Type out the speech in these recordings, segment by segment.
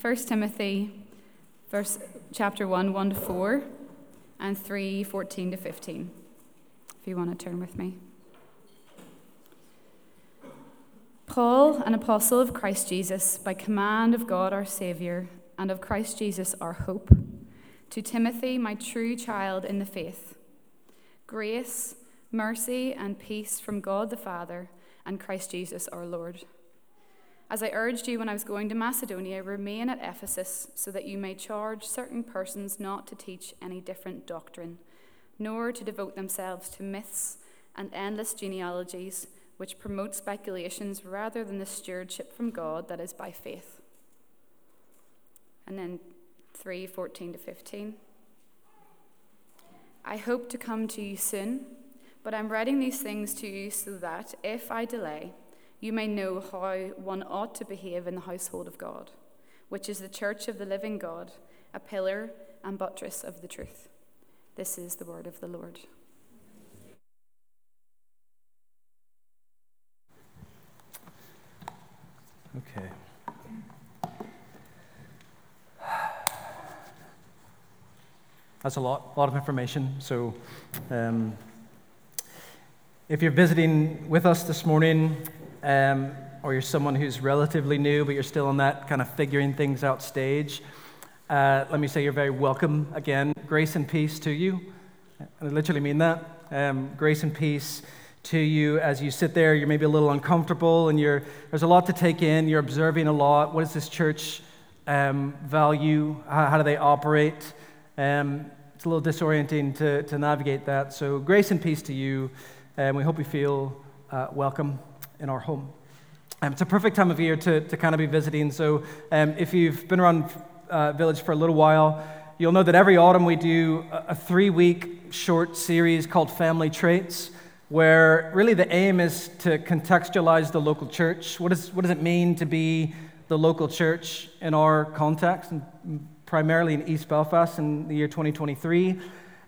1 Timothy verse, chapter 1, 1 to 4, and 3, 14 to 15. If you want to turn with me. Paul, an apostle of Christ Jesus, by command of God our Saviour, and of Christ Jesus our hope, to Timothy, my true child in the faith, grace, mercy, and peace from God the Father and Christ Jesus our Lord. As I urged you when I was going to Macedonia, remain at Ephesus so that you may charge certain persons not to teach any different doctrine, nor to devote themselves to myths and endless genealogies which promote speculations rather than the stewardship from God that is by faith. And then 3 14 to 15. I hope to come to you soon, but I'm writing these things to you so that, if I delay, you may know how one ought to behave in the household of God, which is the church of the living God, a pillar and buttress of the truth. This is the word of the Lord. Okay. That's a lot, a lot of information. So, um, if you're visiting with us this morning, um, or you're someone who's relatively new, but you're still on that kind of figuring things out stage, uh, let me say you're very welcome again. Grace and peace to you. I literally mean that. Um, grace and peace to you as you sit there. You're maybe a little uncomfortable and there's a lot to take in. You're observing a lot. What does this church um, value? How, how, do they operate? Um, it's a little disorienting to, to navigate that. So, grace and peace to you. And we hope you feel uh, welcome in our home. Um, it's a perfect time of year to, to kind of be visiting. So, um, if you've been around uh, Village for a little while, you'll know that every autumn we do a, a three week short series called Family Traits where really the aim is to contextualize the local church. What, is, what does it mean to be the local church in our context, and primarily in East Belfast in the year 2023?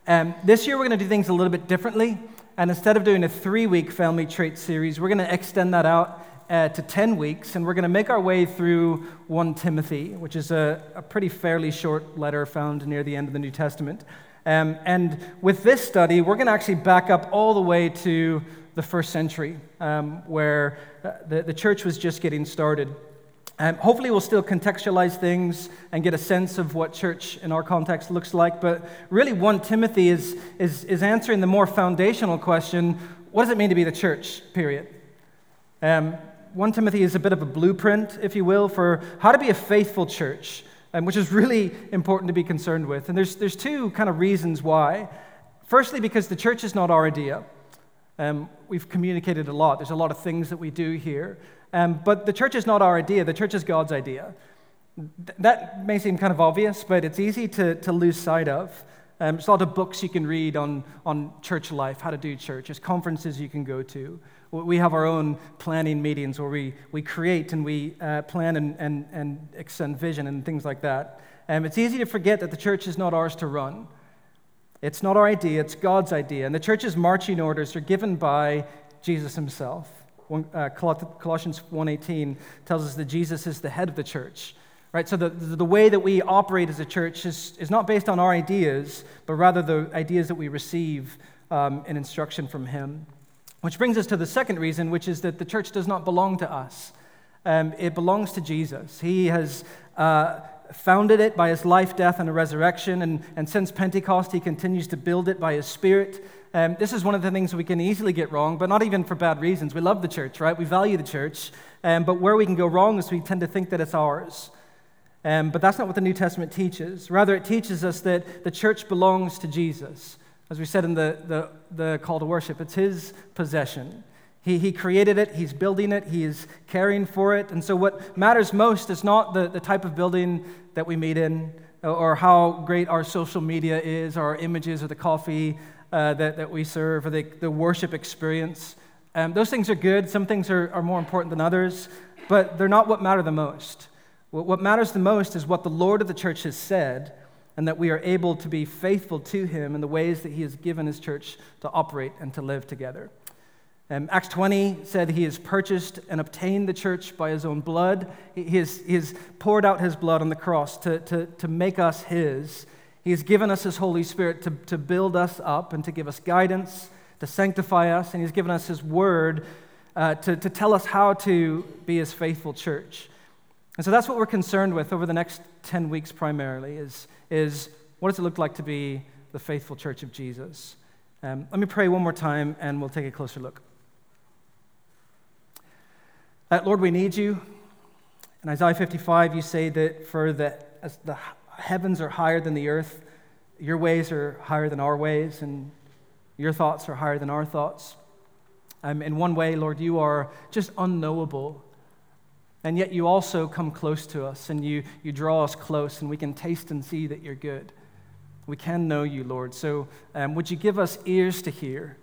Um, this year, we're going to do things a little bit differently. And instead of doing a three week family trait series, we're going to extend that out uh, to 10 weeks, and we're going to make our way through 1 Timothy, which is a, a pretty fairly short letter found near the end of the New Testament. Um, and with this study, we're going to actually back up all the way to the first century, um, where uh, the, the church was just getting started. Um, hopefully, we'll still contextualize things and get a sense of what church in our context looks like. But really, 1 Timothy is, is, is answering the more foundational question what does it mean to be the church, period? Um, 1 Timothy is a bit of a blueprint, if you will, for how to be a faithful church um, which is really important to be concerned with. And there's, there's two kind of reasons why. Firstly, because the church is not our idea. Um, we've communicated a lot, there's a lot of things that we do here. Um, but the church is not our idea, the church is God's idea. Th- that may seem kind of obvious, but it's easy to, to lose sight of. Um, there's a lot of books you can read on, on church life, how to do church. There's conferences you can go to. We have our own planning meetings where we, we create and we uh, plan and, and, and extend vision and things like that. Um, it's easy to forget that the church is not ours to run. It's not our idea, it's God's idea. And the church's marching orders are given by Jesus himself. Uh, Colossians 1.18 tells us that Jesus is the head of the church. Right? So the, the way that we operate as a church is, is not based on our ideas, but rather the ideas that we receive um, in instruction from him. Which brings us to the second reason, which is that the church does not belong to us. Um, it belongs to Jesus. He has uh, founded it by his life, death, and resurrection, and, and since Pentecost, he continues to build it by his Spirit. Um, this is one of the things we can easily get wrong, but not even for bad reasons. We love the church, right? We value the church, um, but where we can go wrong is we tend to think that it's ours. Um, but that's not what the New Testament teaches. Rather, it teaches us that the church belongs to Jesus. As we said in the, the, the call to worship, it's his possession. He, he created it, he's building it, he is caring for it. And so, what matters most is not the, the type of building that we meet in, or how great our social media is, or our images, or the coffee uh, that, that we serve, or the, the worship experience. Um, those things are good. Some things are, are more important than others, but they're not what matter the most. What, what matters the most is what the Lord of the church has said and that we are able to be faithful to Him in the ways that He has given His church to operate and to live together. Um, Acts 20 said he has purchased and obtained the church by his own blood. He has, he has poured out his blood on the cross to, to, to make us his. He has given us his Holy Spirit to, to build us up and to give us guidance, to sanctify us, and he's given us his word uh, to, to tell us how to be his faithful church. And so that's what we're concerned with over the next 10 weeks primarily is, is what does it look like to be the faithful church of Jesus? Um, let me pray one more time and we'll take a closer look. Uh, Lord, we need you. In Isaiah 55, you say that for the, as the heavens are higher than the earth, your ways are higher than our ways, and your thoughts are higher than our thoughts. Um, in one way, Lord, you are just unknowable. And yet you also come close to us and you, you draw us close, and we can taste and see that you're good. We can know you, Lord. So um, would you give us ears to hear?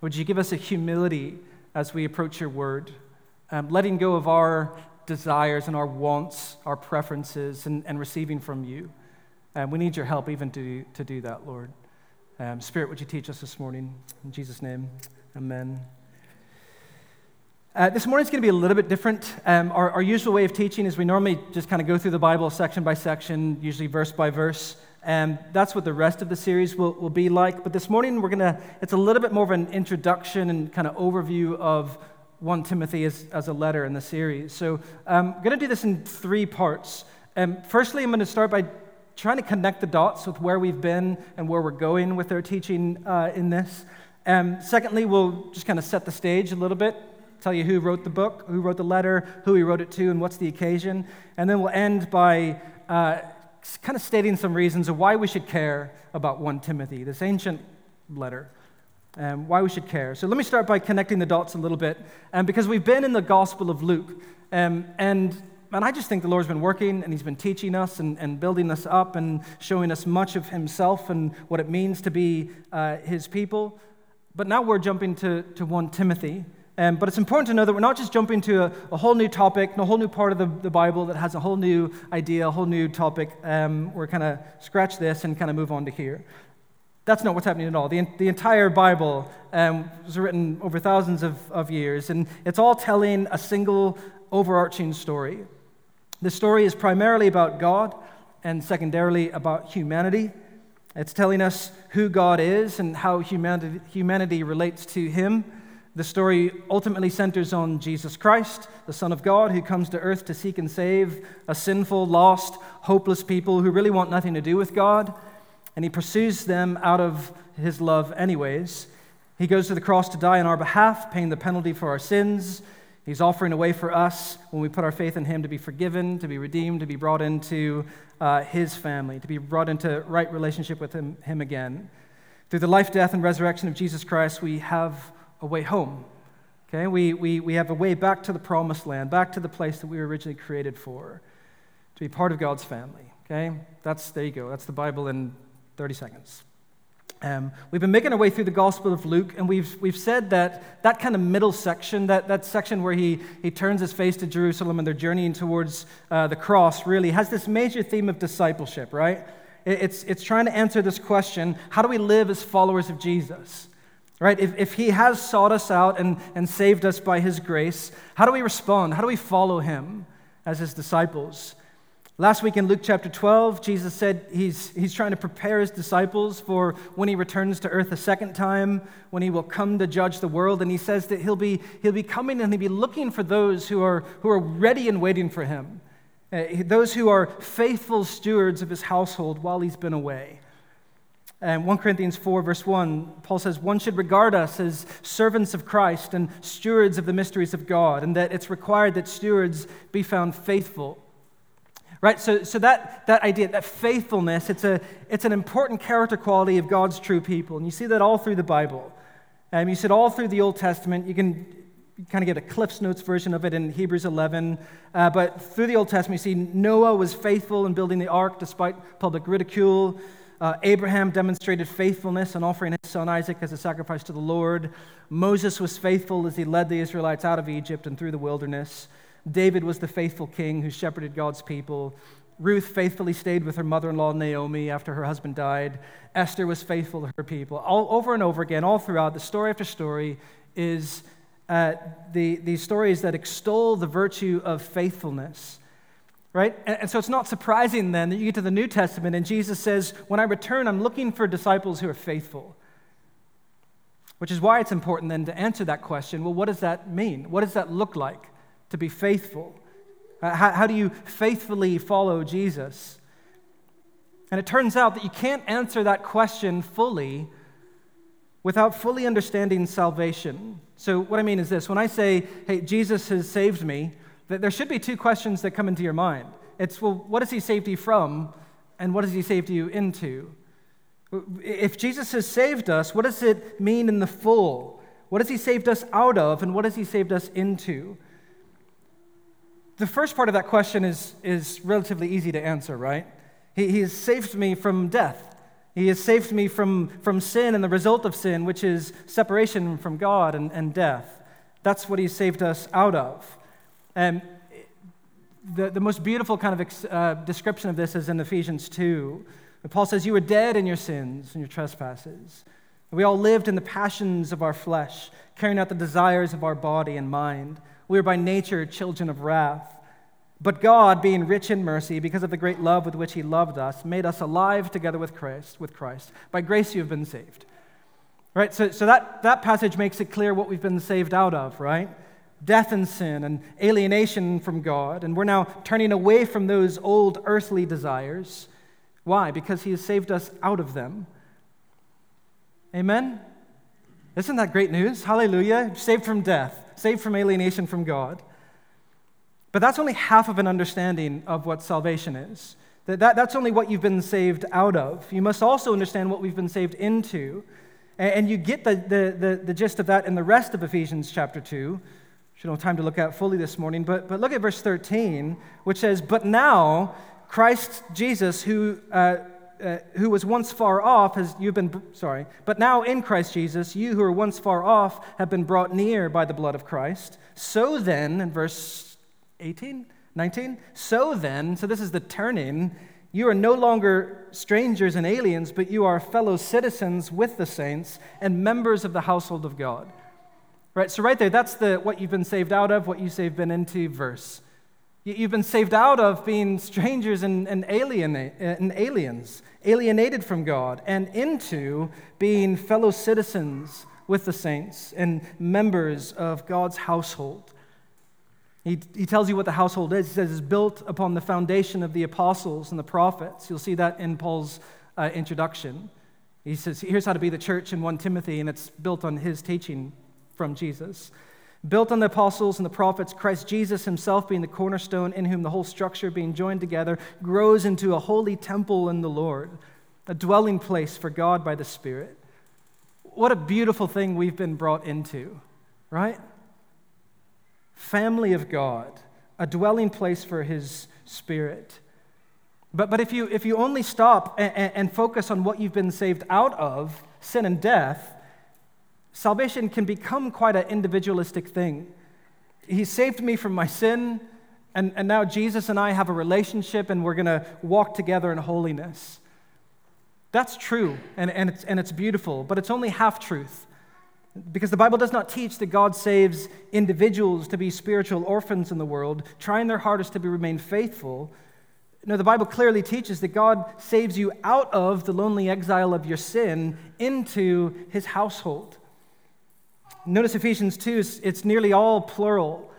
Would you give us a humility as we approach your word? um, letting go of our desires and our wants, our preferences, and, and receiving from you. And we need your help even to, to do that, Lord. Um, Spirit, would you teach us this morning? In Jesus' name, amen. Uh, this morning's going to be a little bit different. Um, our, our, usual way of teaching is we normally just kind of go through the Bible section by section, usually verse by verse. And that's what the rest of the series will, will be like. But this morning, we're going to, it's a little bit more of an introduction and kind of overview of 1 Timothy as, as a letter in the series. So um, I'm going to do this in three parts. Um, firstly, I'm going to start by trying to connect the dots with where we've been and where we're going with our teaching uh, in this. Um, secondly, we'll just kind of set the stage a little bit, tell you who wrote the book, who wrote the letter, who he wrote it to, and what's the occasion. And then we'll end by uh, kind of stating some reasons of why we should care about 1 Timothy, this ancient letter um, why we should care. So let me start by connecting the dots a little bit, um, because we've been in the Gospel of Luke, um, and and I just think the Lord's been working and He's been teaching us and, and building us up and showing us much of Himself and what it means to be uh, His people. But now we're jumping to, to 1 Timothy. Um, but it's important to know that we're not just jumping to a, a whole new topic, a whole new part of the, the, Bible that has a whole new idea, a whole new topic. Um, we're kind of scratch this and kind of move on to here. That's not what's happening at all. The, the entire Bible um, was written over thousands of, of years, and it's all telling a single overarching story. The story is primarily about God and secondarily about humanity. It's telling us who God is and how humanity, humanity relates to Him. The story ultimately centers on Jesus Christ, the Son of God, who comes to earth to seek and save a sinful, lost, hopeless people who really want nothing to do with God and he pursues them out of his love, anyways. He goes to the cross to die on our behalf, paying the penalty for our sins. He's offering a way for us when we put our faith in him to be forgiven, to be redeemed, to be brought into uh, his family, to be brought into right relationship with him, him again. Through the life, death, and resurrection of Jesus Christ, we have a way home. Okay? We, we, we have a way back to the promised land, back to the place that we were originally created for, to be part of God's family. Okay? That's, there you go. That's the Bible in 30 seconds. Um, we've been making our way through the Gospel of Luke, and we've, we've said that that kind of middle section, that, that section where he, he turns his face to Jerusalem and they're journeying towards uh, the cross, really has this major theme of discipleship, right? It's, it's trying to answer this question how do we live as followers of Jesus? Right? If, if he has sought us out and, and saved us by his grace, how do we respond? How do we follow him as his disciples? Last week in Luke chapter 12, Jesus said he's, he's trying to prepare his disciples for when he returns to earth a second time, when he will come to judge the world. And he says that he'll be, he'll be coming and he'll be looking for those who are, who are ready and waiting for him, uh, those who are faithful stewards of his household while he's been away. And 1 Corinthians 4, verse 1, Paul says, One should regard us as servants of Christ and stewards of the mysteries of God, and that it's required that stewards be found faithful. Right? So, so that, that idea, that faithfulness, it's, a, it's an important character quality of God's true people. And you see that all through the Bible. Um, you see it all through the Old Testament. You can kind of get a Cliff's Notes version of it in Hebrews 11. Uh, but through the Old Testament, you see Noah was faithful in building the ark despite public ridicule. Uh, Abraham demonstrated faithfulness in offering his son Isaac as a sacrifice to the Lord. Moses was faithful as he led the Israelites out of Egypt and through the wilderness. David was the faithful king who shepherded God's people. Ruth faithfully stayed with her mother in law Naomi after her husband died. Esther was faithful to her people. All over and over again, all throughout, the story after story is uh, the, these stories that extol the virtue of faithfulness. Right? And, and so it's not surprising then that you get to the New Testament and Jesus says, When I return, I'm looking for disciples who are faithful. Which is why it's important then to answer that question well, what does that mean? What does that look like to be faithful? Uh, how, how do you faithfully follow Jesus? And it turns out that you can't answer that question fully without fully understanding salvation. So, what I mean is this when I say, hey, Jesus has saved me, that there should be two questions that come into your mind. It's, well, what has he saved you from, and what has he saved you into? If Jesus has saved us, what does it mean in the full? What has he saved us out of, and what has he saved us into? The first part of that question is, is relatively easy to answer, right? He, he has saved me from death. He has saved me from, from sin and the result of sin, which is separation from God and, and death. That's what he saved us out of. And the, the most beautiful kind of uh, description of this is in Ephesians 2. Paul says, You were dead in your sins and your trespasses. We all lived in the passions of our flesh, carrying out the desires of our body and mind. We are by nature children of wrath. But God, being rich in mercy, because of the great love with which He loved us, made us alive together with Christ. With Christ. By grace you have been saved. Right? So, so that, that passage makes it clear what we've been saved out of, right? Death and sin and alienation from God. And we're now turning away from those old earthly desires. Why? Because He has saved us out of them. Amen? Isn't that great news? Hallelujah. Saved from death, saved from alienation from God. But that's only half of an understanding of what salvation is. That, that, that's only what you've been saved out of. You must also understand what we've been saved into. And, and you get the, the, the, the, gist of that in the rest of Ephesians chapter 2. Should don't have time to look at fully this morning, but, but look at verse 13, which says, But now Christ Jesus, who, uh, uh, who was once far off, has you've been sorry, but now in Christ Jesus, you who were once far off have been brought near by the blood of Christ. So then, in verse 18, 19. So then, so this is the turning, you are no longer strangers and aliens, but you are fellow citizens with the saints and members of the household of God. Right? So right there, that's the what you've been saved out of, what you've been into verse. You've been saved out of being strangers and, and, alien, and aliens, alienated from God, and into being fellow citizens with the saints and members of God's household. He, he tells you what the household is. He says it's built upon the foundation of the apostles and the prophets. You'll see that in Paul's uh, introduction. He says, here's how to be the church in 1 Timothy, and it's built on his teaching from Jesus. Built on the apostles and the prophets, Christ Jesus himself being the cornerstone, in whom the whole structure, being joined together, grows into a holy temple in the Lord, a dwelling place for God by the Spirit. What a beautiful thing we've been brought into, right? family of God, a dwelling place for His Spirit. But, but if, you, if you only stop and, and focus on what you've been saved out of, sin and death, salvation can become quite an individualistic thing. He saved me from my sin, and, and now Jesus and I have a relationship, and we're going to walk together in holiness. That's true, and, and, it's, and it's beautiful, but it's only half truth. Because the Bible does not teach that God saves individuals to be spiritual orphans in the world, trying their hardest to be, remain faithful. No, the Bible clearly teaches that God saves you out of the lonely exile of your sin into his household. Notice Ephesians 2, it's nearly all plural.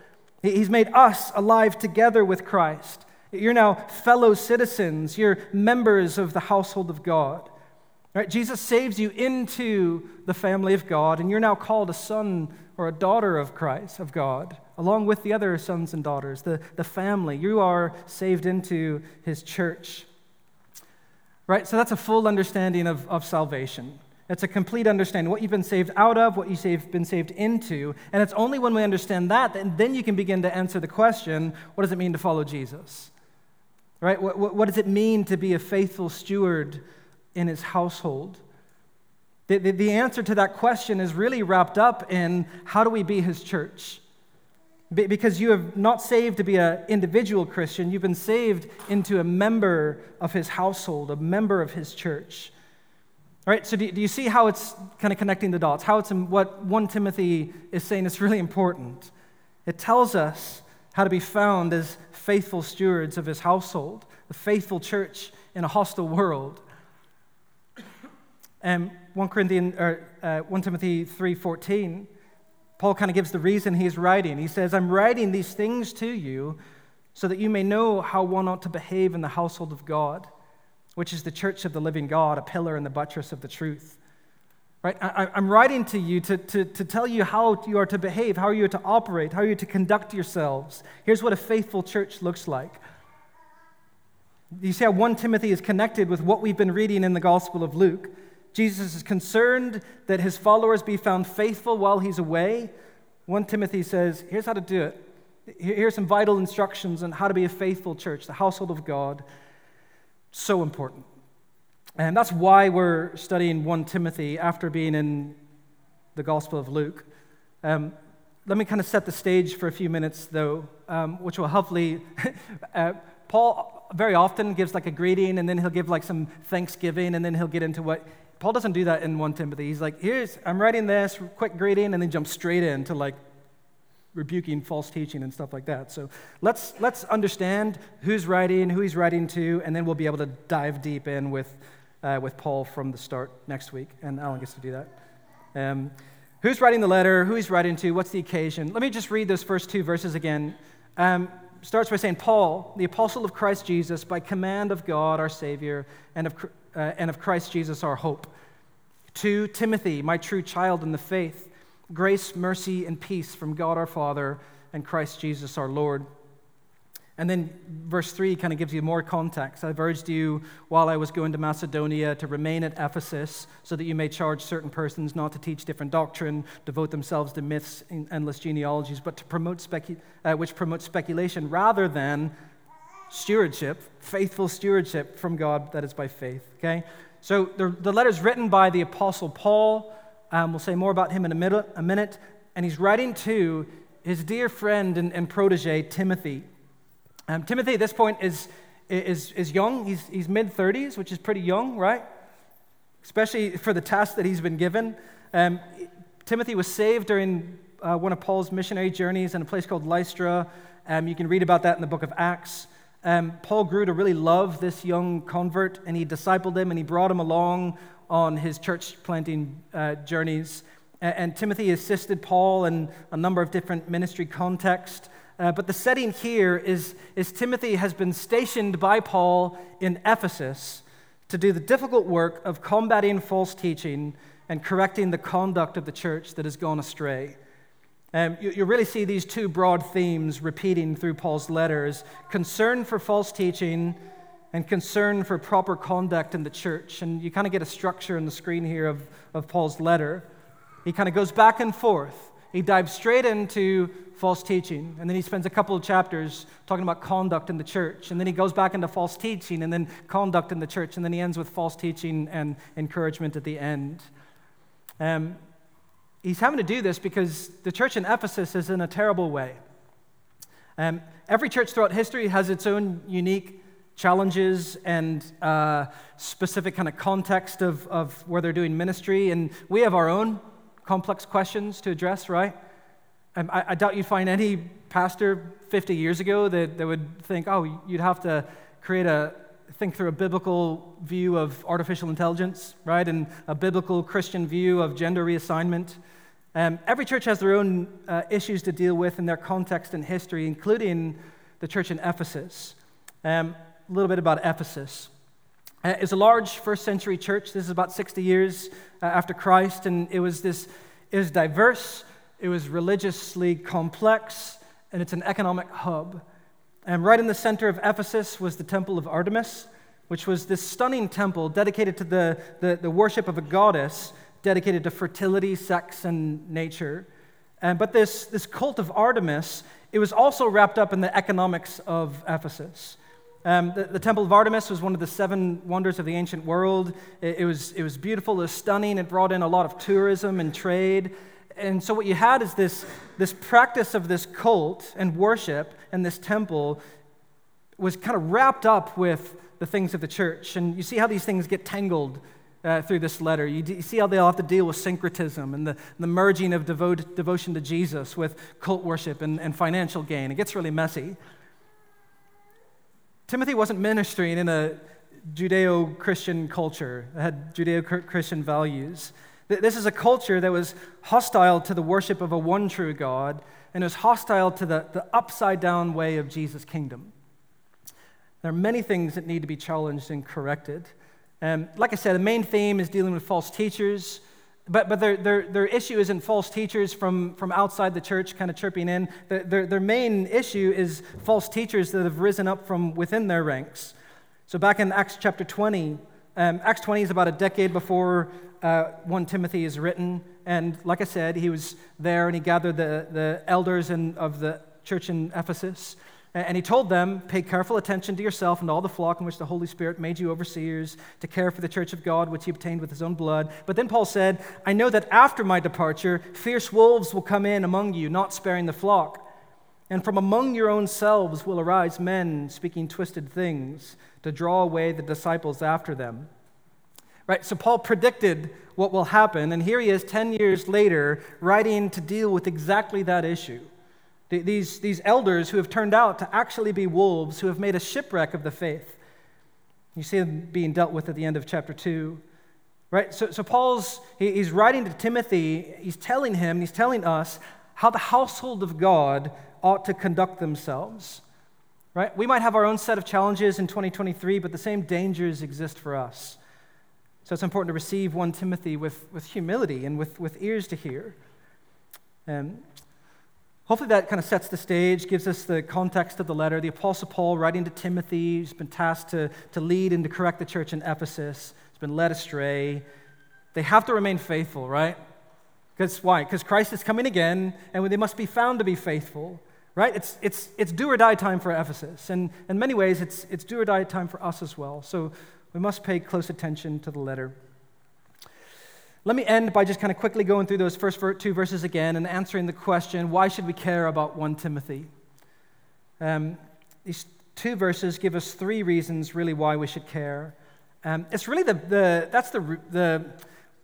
He's made us alive together with Christ. You're now fellow citizens, you're members of the household of God. Right? Jesus saves you into the family of God, and you're now called a son or a daughter of Christ, of God, along with the other sons and daughters, the, the family. You are saved into his church. Right? So that's a full understanding of, of salvation. It's a complete understanding what you've been saved out of, what you've been saved into. And it's only when we understand that that then you can begin to answer the question what does it mean to follow Jesus? Right? What, what, what does it mean to be a faithful steward in his household? The, the, the, answer to that question is really wrapped up in how do we be his church? Be, because you have not saved to be an individual Christian, you've been saved into a member of his household, a member of his church. All right, so do, do you see how it's kind of connecting the dots? How it's what 1 Timothy is saying is really important. It tells us how to be found as faithful stewards of his household, a faithful church in a hostile world. And 1, Corinthians, or, uh, 1 Timothy 3.14, Paul kind of gives the reason he's writing. He says, I'm writing these things to you so that you may know how one ought to behave in the household of God, which is the church of the living God, a pillar and the buttress of the truth. Right? I, am writing to you to, to, to tell you how you are to behave, how you are to operate, how you are to conduct yourselves. Here's what a faithful church looks like. You see how 1 Timothy is connected with what we've been reading in the Gospel of Luke. Jesus is concerned that his followers be found faithful while he's away. 1 Timothy says, here's how to do it. Here's some vital instructions on how to be a faithful church, the household of God. So important. And that's why we're studying 1 Timothy after being in the Gospel of Luke. Um, let me kind of set the stage for a few minutes, though, um, which will hopefully. uh, Paul very often gives like a greeting, and then he'll give like some thanksgiving, and then he'll get into what. Paul doesn't do that in 1 Timothy. He's like, here's, I'm writing this, quick greeting, and then jump straight into like rebuking false teaching and stuff like that. So let's, let's understand who's writing, who he's writing to, and then we'll be able to dive deep in with, uh, with Paul from the start next week. And Alan gets to do that. Um, who's writing the letter? Who he's writing to? What's the occasion? Let me just read those first two verses again. Um, starts by saying, Paul, the apostle of Christ Jesus, by command of God our Savior, and of, uh, and of Christ Jesus our hope. To Timothy, my true child in the faith Grace, mercy, and peace from God our Father and Christ Jesus our Lord. And then verse 3 kind of gives you more context. I've urged you while I was going to Macedonia to remain at Ephesus so that you may charge certain persons not to teach different doctrine, devote themselves to myths and endless genealogies, but to promote specu- uh, which promote speculation rather than stewardship, faithful stewardship from God that is by faith. Okay? So the, the letter is written by the Apostle Paul um, we'll say more about him in a, minute, a minute. And he's writing to his dear friend and, and protege, Timothy. Um, Timothy at this point is, is, is young. He's, he's mid 30s, which is pretty young, right? Especially for the task that he's been given. Um, Timothy was saved during uh, one of Paul's missionary journeys in a place called Lystra. Um, you can read about that in the book of Acts. Um, Paul grew to really love this young convert, and he discipled him and he brought him along on his church planting uh, journeys. And, and, Timothy assisted Paul in a number of different ministry contexts. Uh, but the setting here is, is Timothy has been stationed by Paul in Ephesus to do the difficult work of combating false teaching and correcting the conduct of the church that has gone astray. Um, you, you, really see these two broad themes repeating through Paul's letters concern for false teaching and concern for proper conduct in the church. And you kind of get a structure in the screen here of, of Paul's letter. He kind of goes back and forth. He dives straight into false teaching, and then he spends a couple of chapters talking about conduct in the church, and then he goes back into false teaching, and then conduct in the church, and then he ends with false teaching and encouragement at the end. Um, he's having to do this because the church in Ephesus is in a terrible way. Um, every church throughout history has its own unique challenges and uh, specific kind of context of, of where they're doing ministry. And we have our own complex questions to address, right? I, I, doubt you'd find any pastor 50 years ago that, that would think, oh, you'd have to create a, think through a biblical view of artificial intelligence, right? And a biblical Christian view of gender reassignment. Um, every church has their own uh, issues to deal with in their context and history, including the church in Ephesus. Um, a little bit about Ephesus. Uh, it's a large first century church. This is about 60 years uh, after Christ, and it was this it was diverse, it was religiously complex, and it's an economic hub. And right in the center of Ephesus was the Temple of Artemis, which was this stunning temple dedicated to the, the, the worship of a goddess dedicated to fertility, sex, and nature. And, but this, this cult of Artemis, it was also wrapped up in the economics of Ephesus. Um, the, the, Temple of Artemis was one of the seven wonders of the ancient world. It, it, was, it was beautiful, it was stunning, it brought in a lot of tourism and trade. And so, what you had is this, this practice of this cult and worship and this temple was kind of wrapped up with the things of the church. And you see how these things get tangled uh, through this letter. You, d- you, see how they all have to deal with syncretism and the, the merging of devotion to Jesus with cult worship and, and financial gain. It gets really messy. Timothy wasn't ministering in a Judeo Christian culture that had Judeo Christian values. This is a culture that was hostile to the worship of a one true God and was hostile to the, the upside down way of Jesus' kingdom. There are many things that need to be challenged and corrected. Um, like I said, the main theme is dealing with false teachers, but, but their, their, their issue isn't false teachers from, from outside the church kind of chirping in. Their, their, their main issue is false teachers that have risen up from within their ranks. So, back in Acts chapter 20, um, Acts 20 is about a decade before uh, 1 Timothy is written. And like I said, he was there and he gathered the, the elders in, of the church in Ephesus. And he told them, Pay careful attention to yourself and all the flock in which the Holy Spirit made you overseers to care for the church of God, which he obtained with his own blood. But then Paul said, I know that after my departure, fierce wolves will come in among you, not sparing the flock. And from among your own selves will arise men speaking twisted things to draw away the disciples after them. Right? So Paul predicted what will happen, and here he is 10 years later writing to deal with exactly that issue. These, these elders who have turned out to actually be wolves, who have made a shipwreck of the faith. You see them being dealt with at the end of chapter 2. Right? So, so Paul's, he, he's writing to Timothy, he's telling him, he's telling us how the household of God ought to conduct themselves. Right? We might have our own set of challenges in 2023, but the same dangers exist for us. So it's important to receive 1 Timothy with, with humility and with, with ears to hear. Um, Hopefully, that kind of sets the stage, gives us the context of the letter. The Apostle Paul, writing to Timothy, who's been tasked to, to lead and to correct the church in Ephesus, has been led astray. They have to remain faithful, right? Because why? Because Christ is coming again, and they must be found to be faithful, right? It's, it's, it's do or die time for Ephesus. And in many ways, it's, it's do or die time for us as well. So we must pay close attention to the letter. Let me end by just kind of quickly going through those first two verses again and answering the question why should we care about 1 Timothy? Um, these two verses give us three reasons really why we should care. Um, it's really the, the that's the, the,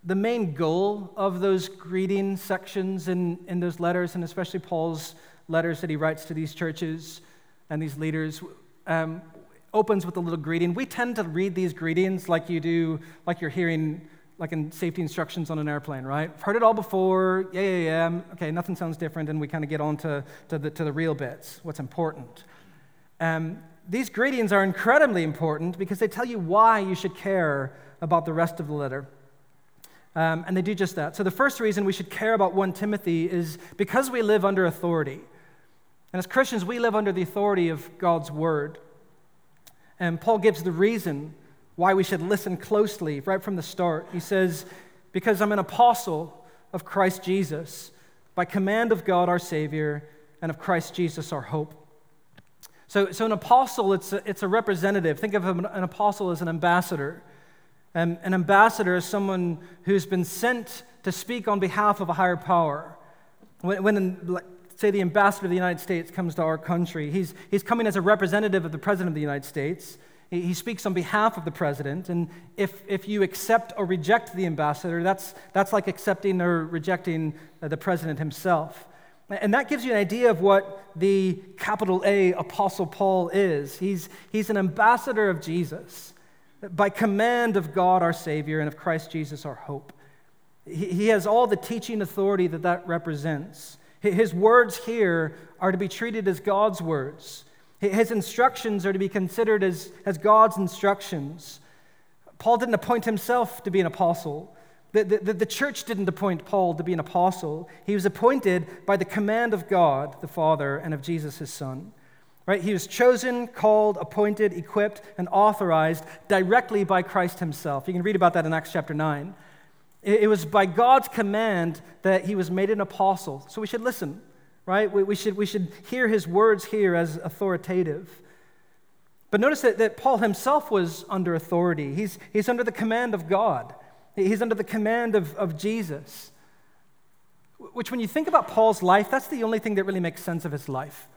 the main goal of those greeting sections in, in those letters, and especially Paul's letters that he writes to these churches and these leaders. Um, opens with a little greeting. We tend to read these greetings like you do, like you're hearing like in safety instructions on an airplane, right? I've heard it all before. Yeah, yeah, yeah. Okay, nothing sounds different, and we kind of get on to, to, the, to the real bits, what's important. Um, these greetings are incredibly important because they tell you why you should care about the rest of the letter. Um, and they do just that. So, the first reason we should care about 1 Timothy is because we live under authority. And as Christians, we live under the authority of God's word. And Paul gives the reason why we should listen closely right from the start. He says, Because I'm an apostle of Christ Jesus, by command of God our Savior, and of Christ Jesus our hope. So, so an apostle, it's a, it's a representative. Think of an, an apostle as an ambassador. And an ambassador is someone who's been sent to speak on behalf of a higher power. When, when say, the ambassador of the United States comes to our country, he's, he's coming as a representative of the President of the United States. He speaks on behalf of the president, and if, if you accept or reject the ambassador, that's, that's like accepting or rejecting uh, the president himself. And that gives you an idea of what the capital A Apostle Paul is. He's, he's an ambassador of Jesus by command of God our Savior and of Christ Jesus our hope. He, he has all the teaching authority that that represents. His words here are to be treated as God's words. His instructions are to be considered as, as God's instructions. Paul didn't appoint himself to be an apostle. The, the, the, church didn't appoint Paul to be an apostle. He was appointed by the command of God, the Father, and of Jesus, his Son. Right? He was chosen, called, appointed, equipped, and authorized directly by Christ himself. You can read about that in Acts chapter 9. It, it was by God's command that he was made an apostle. So we should listen right? We, we, should, we should hear his words here as authoritative. But notice that, that Paul himself was under authority. He's, he's under the command of God, he's under the command of, of Jesus. Which, when you think about Paul's life, that's the only thing that really makes sense of his life.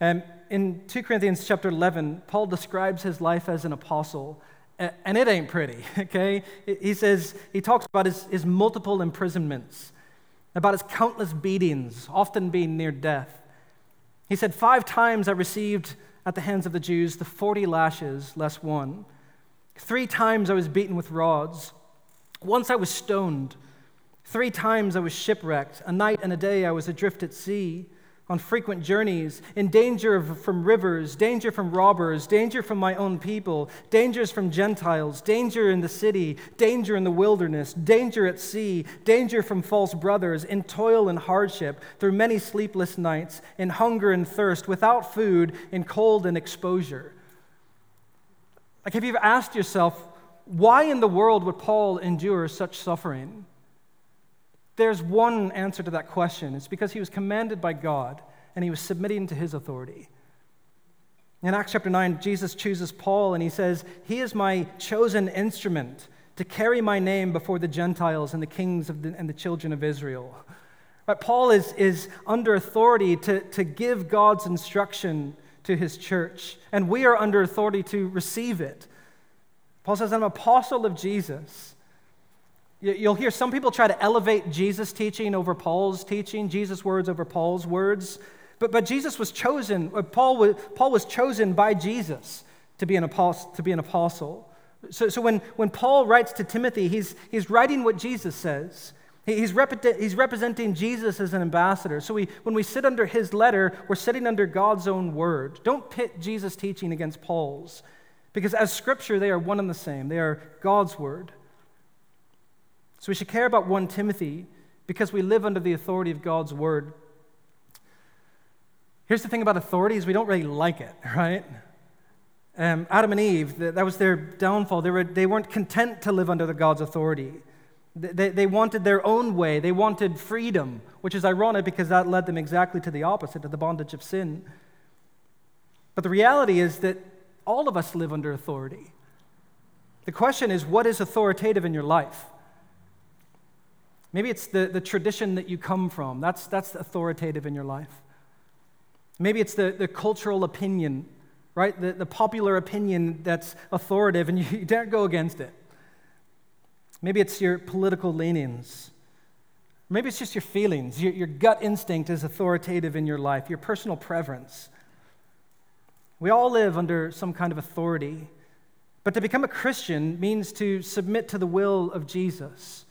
And in 2 Corinthians chapter 11, Paul describes his life as an apostle. and it ain't pretty, okay? He says, he talks about his, his multiple imprisonments, about his countless beatings, often being near death. He said, Five times I received at the hands of the Jews the 40 lashes less one. Three times I was beaten with rods. Once I was stoned. Three times I was shipwrecked. A night and a day I was adrift at sea on frequent journeys, in danger from rivers, danger from robbers, danger from my own people, dangers from Gentiles, danger in the city, danger in the wilderness, danger at sea, danger from false brothers, in toil and hardship, through many sleepless nights, in hunger and thirst, without food, in cold and exposure. Like, have you ever asked yourself, why in the world would Paul endure such suffering? There's one answer to that question. It's because he was commanded by God and he was submitting to his authority. In Acts chapter 9, Jesus chooses Paul and he says, He is my chosen instrument to carry my name before the Gentiles and the kings the, and the children of Israel. But Paul is, is under authority to, to give God's instruction to his church, and we are under authority to receive it. Paul says, I'm an apostle of Jesus. You'll hear some people try to elevate Jesus' teaching over Paul's teaching, Jesus' words over Paul's words. But, but Jesus was chosen, uh, Paul was, Paul was chosen by Jesus to be an apostle. To be an apostle. So, so when, when Paul writes to Timothy, he's, he's writing what Jesus says. He's, he's representing Jesus as an ambassador. So we, when we sit under his letter, we're sitting under God's own word. Don't pit Jesus' teaching against Paul's, because as scripture, they are one and the same. They are God's word. So we should care about 1 Timothy because we live under the authority of God's word. Here's the thing about authority is we don't really like it, right? Um, Adam and Eve, that was their downfall. They, were, they weren't content to live under the God's authority. They, they wanted their own way. They wanted freedom, which is ironic because that led them exactly to the opposite, to the bondage of sin. But the reality is that all of us live under authority. The question is, what is authoritative in your life? Maybe it's the, the tradition that you come from. That's, that's authoritative in your life. Maybe it's the, the cultural opinion, right? The, the popular opinion that's authoritative and you, you daren't go against it. Maybe it's your political leanings. Maybe it's just your feelings. Your, your gut instinct is authoritative in your life, your personal preference. We all live under some kind of authority. But to become a Christian means to submit to the will of Jesus.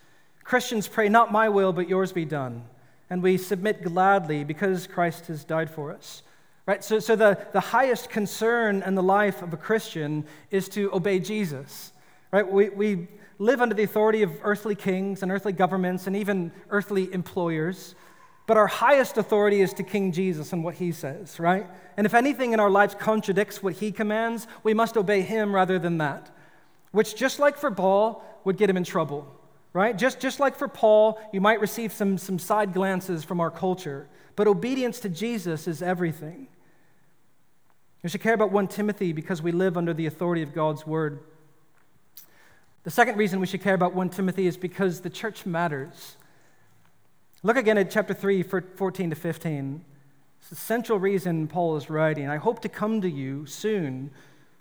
Christians pray, Not my will, but yours be done. And we submit gladly because Christ has died for us. Right? So, so the, the highest concern in the life of a Christian is to obey Jesus. Right? We, we live under the authority of earthly kings and earthly governments and even earthly employers. But our highest authority is to King Jesus and what he says, right? And if anything in our lives contradicts what he commands, we must obey him rather than that. Which, just like for Paul, would get him in trouble right? Just, just like for Paul, you might receive some, some side glances from our culture, but obedience to Jesus is everything. We should care about 1 Timothy because we live under the authority of God's word. The second reason we should care about 1 Timothy is because the church matters. Look again at chapter 3, 14 to 15. It's the central reason Paul is writing. I hope to come to you soon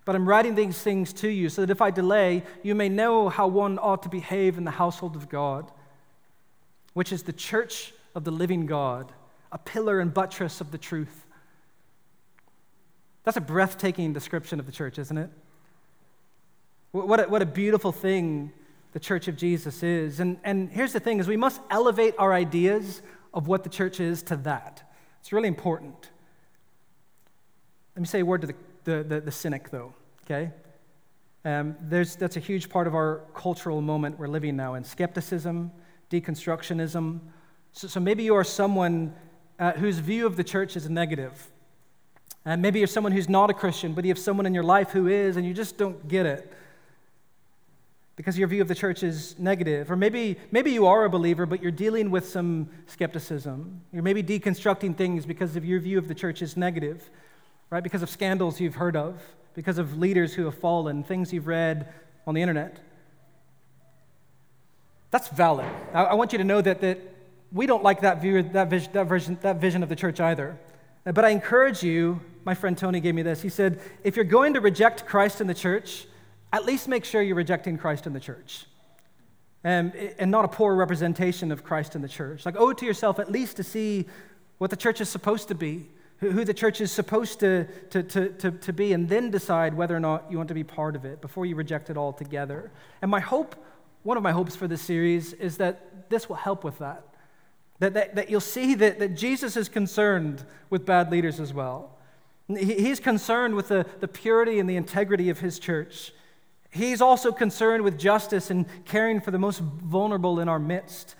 but I'm writing these things to you so that if I delay, you may know how one ought to behave in the household of God, which is the church of the living God, a pillar and buttress of the truth. That's a breathtaking description of the church, isn't it? What a, what a beautiful thing the church of Jesus is. And, and here's the thing is we must elevate our ideas of what the church is to that. It's really important. Let me say a word to the the, the, the cynic, though, okay? Um, that's a huge part of our cultural moment we're living now in skepticism, deconstructionism. So, so maybe you are someone uh, whose view of the church is negative. And maybe you're someone who's not a Christian, but you have someone in your life who is, and you just don't get it because your view of the church is negative. Or maybe, maybe you are a believer, but you're dealing with some skepticism. You're maybe deconstructing things because of your view of the church is negative right? Because of scandals you've heard of, because of leaders who have fallen, things you've read on the internet. That's valid. I, want you to know that, that we don't like that, view, that, vision, that, version, that vision of the church either. But I encourage you, my friend Tony gave me this. He said, if you're going to reject Christ in the church, at least make sure you're rejecting Christ in the church. Um, and not a poor representation of Christ in the church. Like, owe it to yourself at least to see what the church is supposed to be, who the church is supposed to, to, to, to, to be, and then decide whether or not you want to be part of it before you reject it altogether. And my hope, one of my hopes for this series, is that this will help with that. That, that, that you'll see that, that Jesus is concerned with bad leaders as well. He's concerned with the, the purity and the integrity of his church. He's also concerned with justice and caring for the most vulnerable in our midst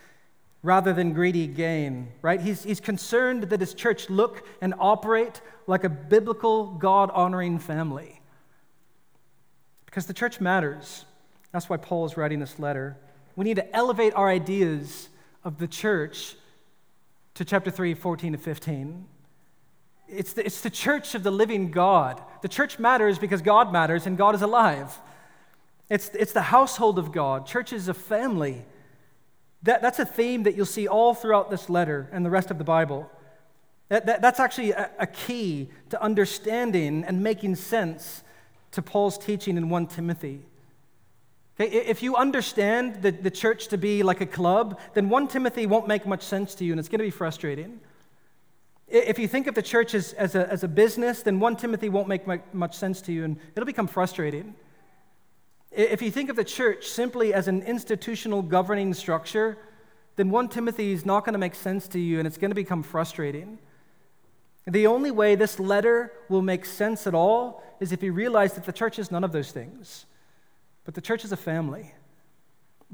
rather than greedy gain, right? He's, he's concerned that his church look and operate like a biblical, God honoring family. Because the church matters. That's why Paul is writing this letter. We need to elevate our ideas of the church to chapter 3, 14 to 15. It's the, it's the church of the living God. The church matters because God matters and God is alive. It's, it's the household of God. Church is a family. That, that's a theme that you'll see all throughout this letter and the rest of the Bible. That, that, that's actually a, a key to understanding and making sense to Paul's teaching in 1 Timothy. Okay, if you understand the, the church to be like a club, then 1 Timothy won't make much sense to you and it's going to be frustrating. If you think of the church as, as, a, as a business, then 1 Timothy won't make much sense to you and it'll become frustrating. If you think of the church simply as an institutional governing structure, then 1 Timothy is not going to make sense to you and it's going to become frustrating. The only way this letter will make sense at all is if you realize that the church is none of those things, but the church is a family.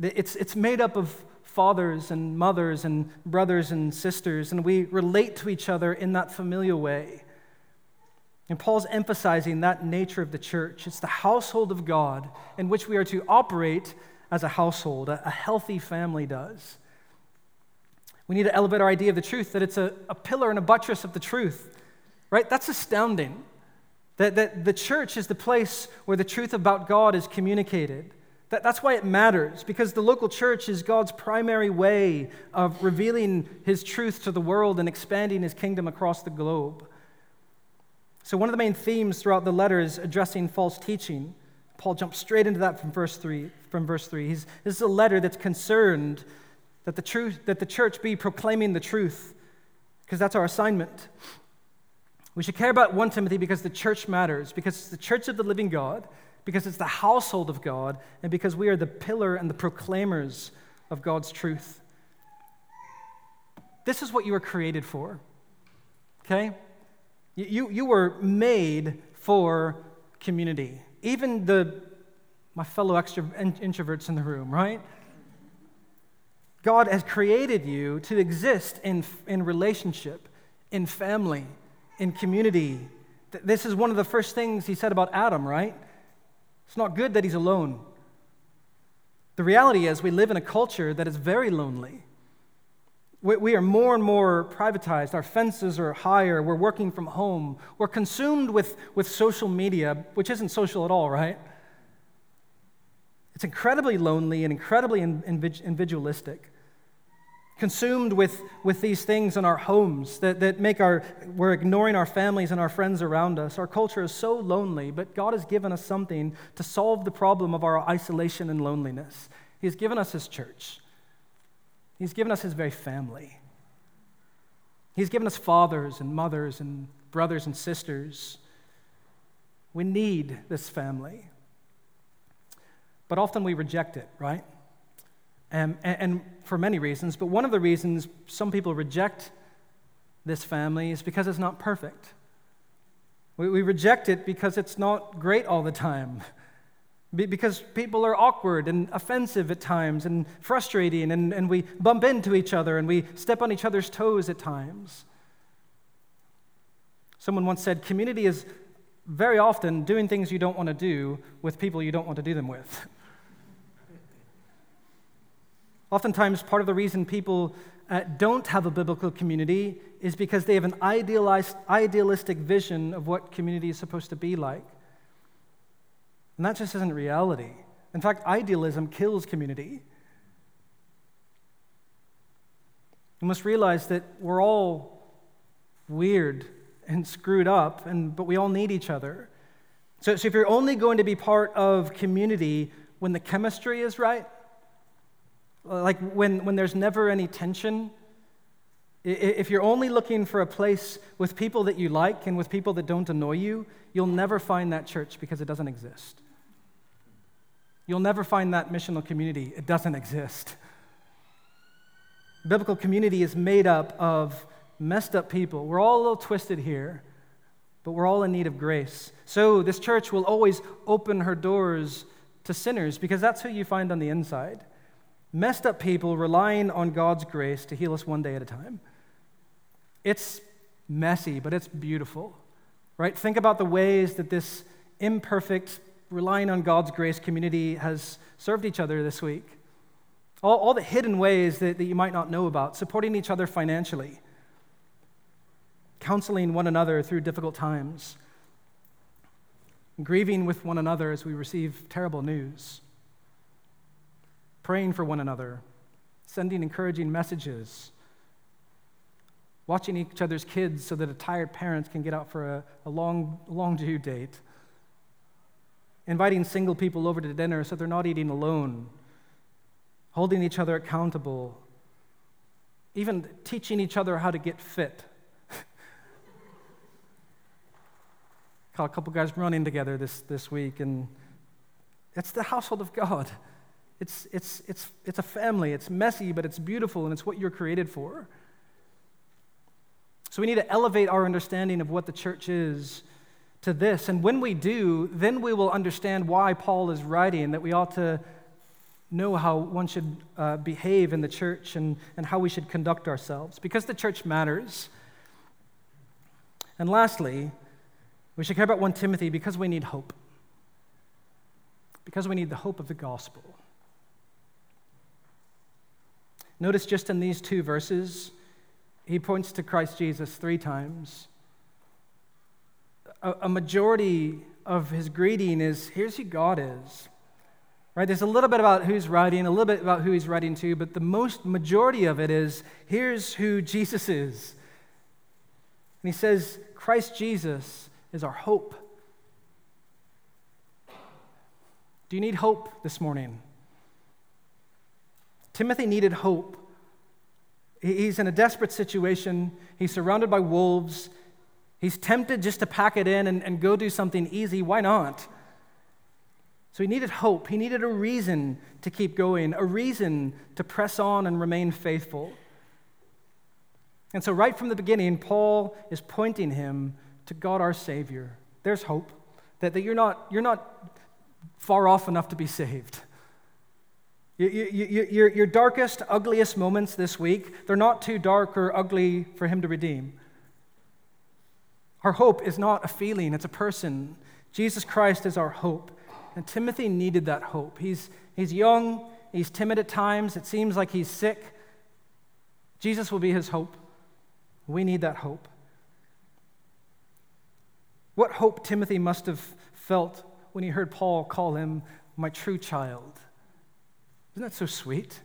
It's, it's made up of fathers and mothers and brothers and sisters, and we relate to each other in that familial way. And Paul's emphasizing that nature of the church. It's the household of God in which we are to operate as a household, a, healthy family does. We need to elevate our idea of the truth, that it's a, a pillar and a buttress of the truth, right? That's astounding. That, that the church is the place where the truth about God is communicated. That, that's why it matters, because the local church is God's primary way of revealing his truth to the world and expanding his kingdom across the globe. So, one of the main themes throughout the letter is addressing false teaching. Paul jumps straight into that from verse 3. From verse 3. He's, this is a letter that's concerned that the, truth, that the church be proclaiming the truth, because that's our assignment. We should care about 1 Timothy because the church matters, because it's the church of the living God, because it's the household of God, and because we are the pillar and the proclaimers of God's truth. This is what you were created for. Okay? You, you were made for community. Even the, my fellow extra, introverts in the room, right? God has created you to exist in, in relationship, in family, in community. This is one of the first things he said about Adam, right? It's not good that he's alone. The reality is, we live in a culture that is very lonely. We are more and more privatized. Our fences are higher. We're working from home. We're consumed with, with social media, which isn't social at all, right? It's incredibly lonely and incredibly individualistic. Consumed with, with these things in our homes that, that make our, we're ignoring our families and our friends around us. Our culture is so lonely, but God has given us something to solve the problem of our isolation and loneliness. He has given us His church. He's given us his very family. He's given us fathers and mothers and brothers and sisters. We need this family. But often we reject it, right? And, and, and, for many reasons, but one of the reasons some people reject this family is because it's not perfect. We, we reject it because it's not great all the time. Because people are awkward and offensive at times and frustrating, and, and we bump into each other and we step on each other's toes at times. Someone once said, Community is very often doing things you don't want to do with people you don't want to do them with. Oftentimes, part of the reason people uh, don't have a biblical community is because they have an idealized, idealistic vision of what community is supposed to be like. And that just isn't reality. In fact, idealism kills community. We must realize that we're all weird and screwed up, and, but we all need each other. So, so if you're only going to be part of community when the chemistry is right, like when, when there's never any tension, if you're only looking for a place with people that you like and with people that don't annoy you, you'll never find that church because it doesn't exist. You'll never find that missional community. It doesn't exist. Biblical community is made up of messed up people. We're all a little twisted here, but we're all in need of grace. So this church will always open her doors to sinners because that's who you find on the inside. Messed up people relying on God's grace to heal us one day at a time. It's messy, but it's beautiful, right? Think about the ways that this imperfect, relying on God's grace community has served each other this week. All, all the hidden ways that, that you might not know about, supporting each other financially, counseling one another through difficult times, grieving with one another as we receive terrible news, praying for one another, sending encouraging messages, watching each other's kids so that a tired parent can get out for a, a long, long due date, inviting single people over to dinner so they're not eating alone holding each other accountable, even teaching each other how to get fit. Caught a couple guys running together this, this week, and it's the household of God. It's, it's, it's, it's a family. It's messy, but it's beautiful, and it's what you're created for. So we need to elevate our understanding of what the church is to this. And when we do, then we will understand why Paul is writing that we ought to know how one should uh, behave in the church and, and how we should conduct ourselves, because the church matters. And lastly, we should care about 1 Timothy because we need hope. Because we need the hope of the gospel. Notice just in these two verses, he points to Christ Jesus three times. A, a majority of his greeting is here's who God is. Right? There's a little bit about who's writing, a little bit about who he's writing to, but the most majority of it is here's who Jesus is. And he says, Christ Jesus is our hope. Do you need hope this morning? Timothy needed hope. He's in a desperate situation. He's surrounded by wolves. He's tempted just to pack it in and, and go do something easy. Why not? So he needed hope. He needed a reason to keep going, a reason to press on and remain faithful. And so, right from the beginning, Paul is pointing him to God our Savior. There's hope that, that you're, not, you're not far off enough to be saved. You, you, you, your, your darkest, ugliest moments this week, they're not too dark or ugly for him to redeem. Our hope is not a feeling, it's a person. Jesus Christ is our hope. And Timothy needed that hope. He's, he's young, he's timid at times, it seems like he's sick. Jesus will be his hope. We need that hope. What hope Timothy must have felt when he heard Paul call him my true child. Isn't that so sweet?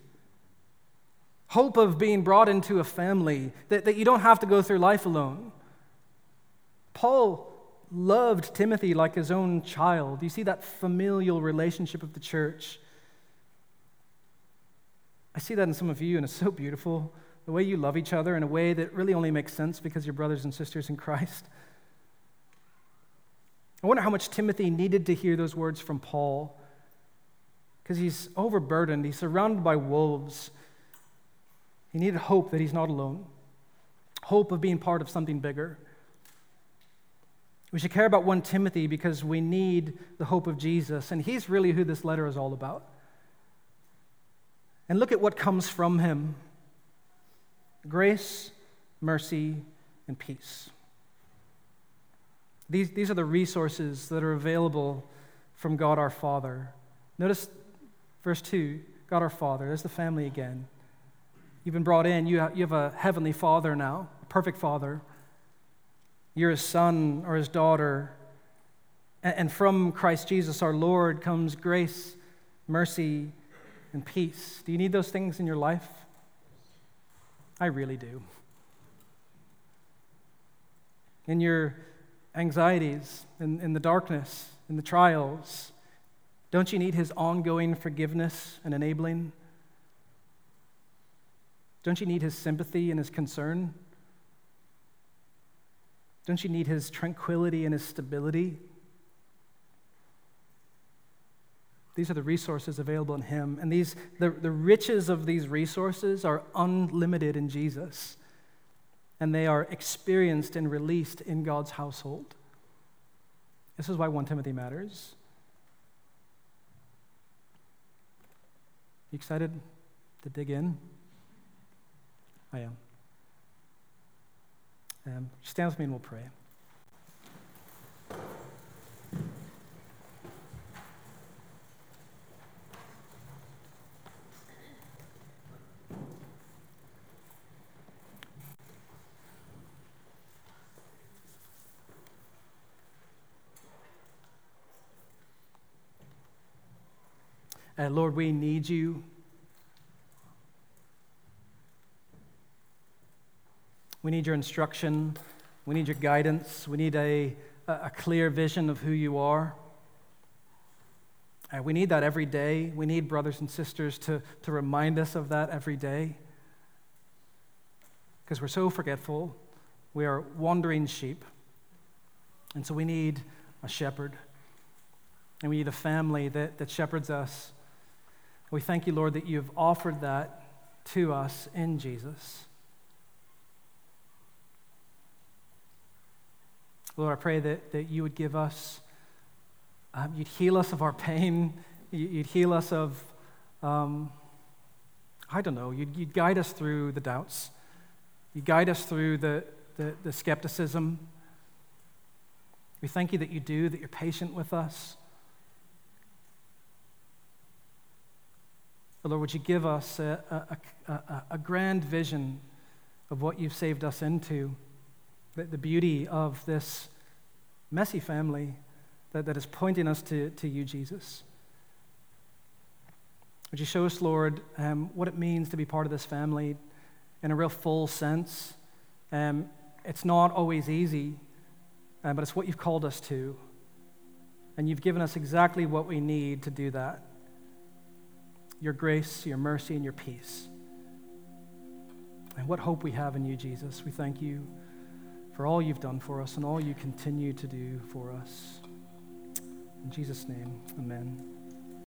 Hope of being brought into a family, that, that you don't have to go through life alone. Paul loved Timothy like his own child. You see that familial relationship of the church. I see that in some of you, and it's so beautiful. The way you love each other in a way that really only makes sense because you're brothers and sisters in Christ. I wonder how much Timothy needed to hear those words from Paul because he's overburdened, he's surrounded by wolves. He needed hope that he's not alone, hope of being part of something bigger. We should care about 1 Timothy because we need the hope of Jesus, and he's really who this letter is all about. And look at what comes from him grace, mercy, and peace. These, these are the resources that are available from God our Father. Notice verse 2 God our Father. There's the family again. You've been brought in. You have, a heavenly Father now, a perfect Father you're his son or his daughter. And from Christ Jesus our Lord comes grace, mercy, and peace. Do you need those things in your life? I really do. In your anxieties, in, in the darkness, in the trials? Don't you need his ongoing forgiveness and enabling? Don't you need his sympathy and his concern? Don't you need his tranquility and his stability? These are the resources available in him. And these, the, the riches of these resources are unlimited in Jesus. And they are experienced and released in God's household. This is why 1 Timothy matters. You excited to dig in? I am. Um, stand with me and we'll pray. Uh, Lord, we need you. We need your instruction. We need your guidance. We need a, a clear vision of who you are. Uh, we need that every day. We need brothers and sisters to, to remind us of that every day. Because we're so forgetful. We are wandering sheep. And so we need a shepherd. And we need a family that, that shepherds us. We thank you, Lord, that you've offered that to us in Jesus. Lord, I pray that, that you would give us, um, you'd heal us of our pain, you'd heal us of, um, I don't know, you'd, you'd guide us through the doubts, you'd guide us through the, the, the skepticism. We thank you that you do, that you're patient with us. But Lord, would you give us a, a, a, a grand vision of what you've saved us into? the, the beauty of this messy family that, that is pointing us to, to you, Jesus. Would you show us, Lord, um, what it means to be part of this family in a real full sense? Um, it's not always easy, um, but it's what you've called us to. And you've given us exactly what we need to do that your grace, your mercy, and your peace. And what hope we have in you, Jesus. We thank you for all you've done for us and all you continue to do for us. In Jesus' name, amen.